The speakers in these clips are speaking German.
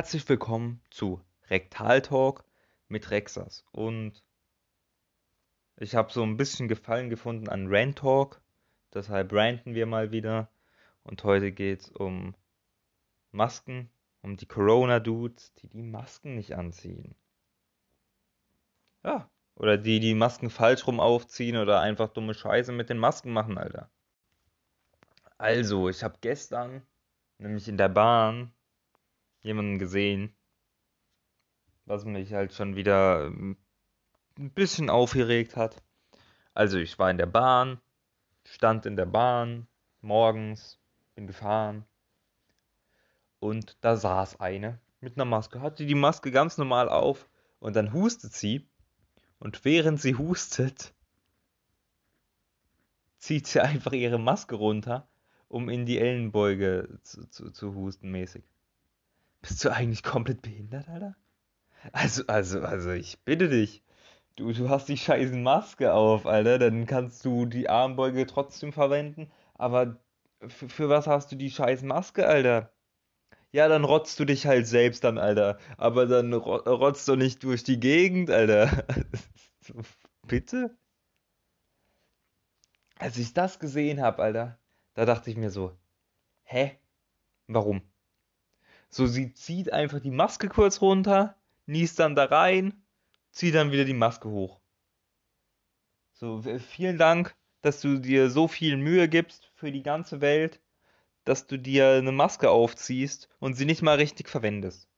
Herzlich willkommen zu Rektal Talk mit Rexas. Und ich habe so ein bisschen Gefallen gefunden an Rant Talk. Deshalb ranten wir mal wieder. Und heute geht es um Masken, um die Corona-Dudes, die die Masken nicht anziehen. Ja, oder die die Masken falsch rum aufziehen oder einfach dumme Scheiße mit den Masken machen, Alter. Also, ich habe gestern, nämlich in der Bahn, jemanden gesehen, was mich halt schon wieder ähm, ein bisschen aufgeregt hat. Also ich war in der Bahn, stand in der Bahn, morgens, bin gefahren und da saß eine mit einer Maske, hatte die Maske ganz normal auf und dann hustet sie und während sie hustet, zieht sie einfach ihre Maske runter, um in die Ellenbeuge zu, zu, zu husten mäßig. Bist du eigentlich komplett behindert, Alter? Also, also, also, ich bitte dich. Du, du hast die scheiß Maske auf, Alter. Dann kannst du die Armbeuge trotzdem verwenden. Aber für, was hast du die scheiß Maske, Alter? Ja, dann rotzt du dich halt selbst dann, Alter. Aber dann rotzt du nicht durch die Gegend, Alter. Bitte? Als ich das gesehen habe, Alter, da dachte ich mir so, hä? Warum? So, sie zieht einfach die Maske kurz runter, niest dann da rein, zieht dann wieder die Maske hoch. So, vielen Dank, dass du dir so viel Mühe gibst für die ganze Welt, dass du dir eine Maske aufziehst und sie nicht mal richtig verwendest.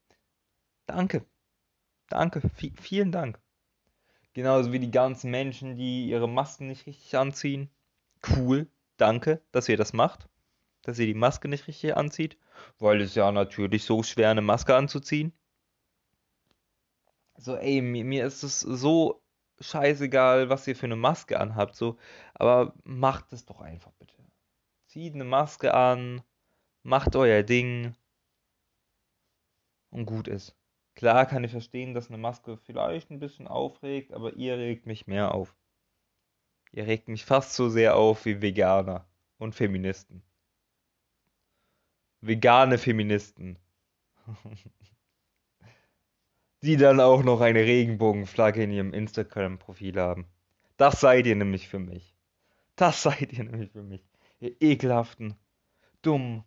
Danke. Danke. V vielen Dank. Genauso wie die ganzen Menschen, die ihre Masken nicht richtig anziehen. Cool. Danke, dass ihr das macht dass sie die Maske nicht richtig anzieht, weil es ja natürlich so schwer eine Maske anzuziehen. So, ey, mir, mir ist es so scheißegal, was ihr für eine Maske anhabt, so, aber macht es doch einfach bitte. Zieht eine Maske an, macht euer Ding und gut ist. Klar kann ich verstehen, dass eine Maske vielleicht ein bisschen aufregt, aber ihr regt mich mehr auf. Ihr regt mich fast so sehr auf wie Veganer und Feministen vegane Feministen. Die dann auch noch eine Regenbogenflagge in ihrem Instagram-Profil haben. Das seid ihr nämlich für mich. Das seid ihr nämlich für mich. Ihr ekelhaften, dummen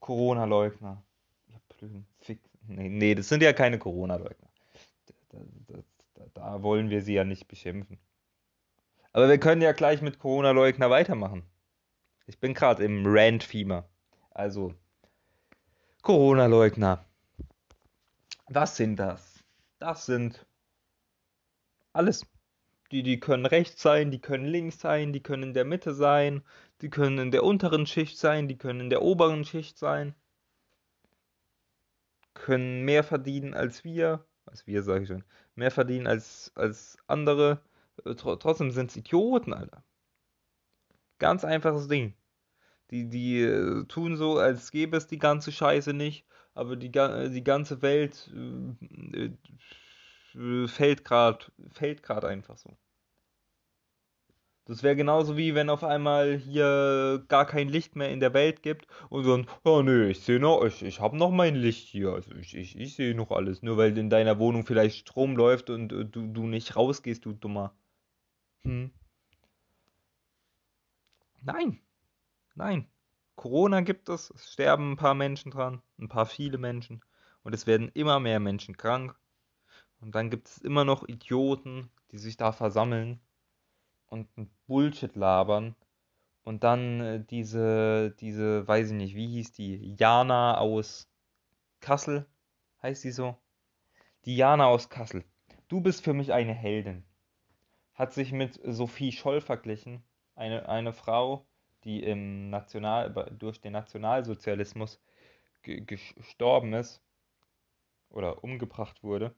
Corona-Leugner. Ihr blöden Fick. Nee, nee, das sind ja keine Corona-Leugner. Da, da, da, da wollen wir sie ja nicht beschimpfen. Aber wir können ja gleich mit Corona-Leugner weitermachen. Ich bin gerade im Rant-Fieber. Also, Corona-Leugner. Was sind das? Das sind alles. Die, die können rechts sein, die können links sein, die können in der Mitte sein, die können in der unteren Schicht sein, die können in der oberen Schicht sein. Können mehr verdienen als wir, als wir sage ich schon, mehr verdienen als, als andere. Trotzdem sind es Idioten, Alter. Ganz einfaches Ding. Die, die äh, tun so, als gäbe es die ganze Scheiße nicht, aber die, äh, die ganze Welt äh, äh fällt gerade fällt einfach so. Das wäre genauso wie wenn auf einmal hier gar kein Licht mehr in der Welt gibt und dann, oh nö, ich sehe noch, ich, ich habe noch mein Licht hier, also ich, ich, ich sehe noch alles, nur weil in deiner Wohnung vielleicht Strom läuft und du, du nicht rausgehst, du Dummer. Hm. Nein, Nein, Corona gibt es, es sterben ein paar Menschen dran, ein paar viele Menschen und es werden immer mehr Menschen krank. Und dann gibt es immer noch Idioten, die sich da versammeln und Bullshit labern. Und dann äh, diese, diese, weiß ich nicht, wie hieß die? Jana aus Kassel, heißt sie so? Die Jana aus Kassel. Du bist für mich eine Heldin. Hat sich mit Sophie Scholl verglichen. Eine, eine Frau, die im National, durch den Nationalsozialismus gestorben ist oder umgebracht wurde,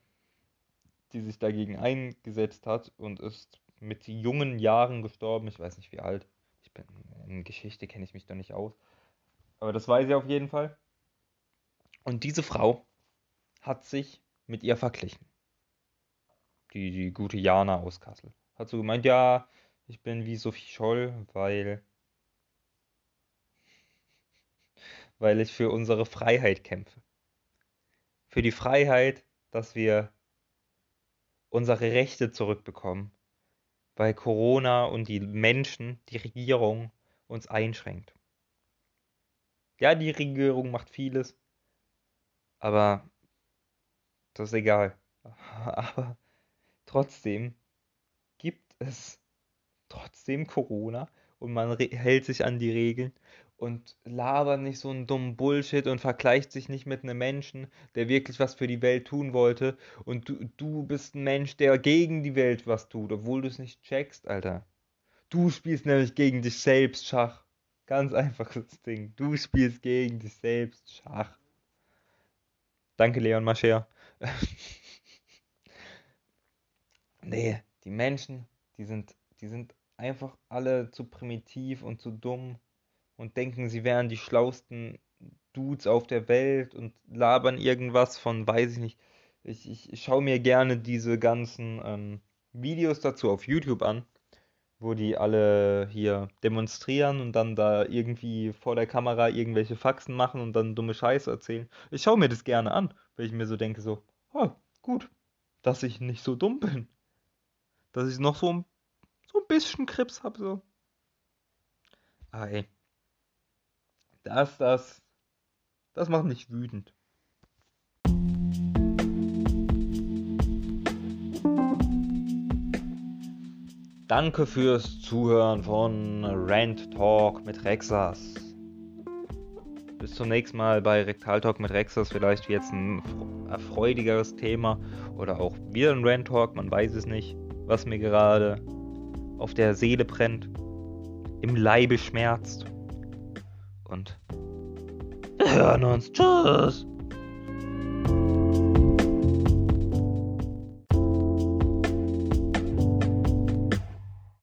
die sich dagegen eingesetzt hat und ist mit jungen Jahren gestorben. Ich weiß nicht wie alt. Ich bin in Geschichte kenne ich mich doch nicht aus. Aber das weiß ich auf jeden Fall. Und diese Frau hat sich mit ihr verglichen. Die, die gute Jana aus Kassel. Hat so gemeint, ja, ich bin wie Sophie Scholl, weil weil ich für unsere Freiheit kämpfe. für die Freiheit, dass wir unsere Rechte zurückbekommen, weil Corona und die Menschen, die Regierung uns einschränkt. Ja, die Regierung macht vieles, aber das ist egal. Aber trotzdem gibt es trotzdem Corona und man hält sich an die Regeln und labert nicht so einen dummen Bullshit und vergleicht sich nicht mit einem Menschen, der wirklich was für die Welt tun wollte und du, du bist ein Mensch, der gegen die Welt was tut, obwohl du es nicht checkst, Alter. Du spielst nämlich gegen dich selbst Schach. Ganz einfaches Ding. Du spielst gegen dich selbst Schach. Danke, Leon Mascher. nee, die Menschen, die sind, die sind einfach alle zu primitiv und zu dumm und denken, sie wären die schlausten Dudes auf der Welt und labern irgendwas von, weiß ich nicht. Ich, ich, schaue mir gerne diese ganzen ähm, Videos dazu auf YouTube an, wo die alle hier demonstrieren und dann da irgendwie vor der Kamera irgendwelche Faxen machen und dann dumme Scheiße erzählen. Ich schaue mir das gerne an, weil ich mir so denke, so, oh, gut, dass ich nicht so dumm bin. Dass ich noch so ein, so ein bisschen Krebs habe, so. Ah, ey. Das, das, das macht mich wütend. Danke fürs Zuhören von Rant Talk mit Rexas. Bis zum nächsten Mal bei Rektal Talk mit Rexas. Vielleicht jetzt ein erfreudigeres Thema oder auch wieder ein Rant Talk. Man weiß es nicht, was mir gerade auf der Seele brennt, im Leibe schmerzt und wir hören uns. Tschüss.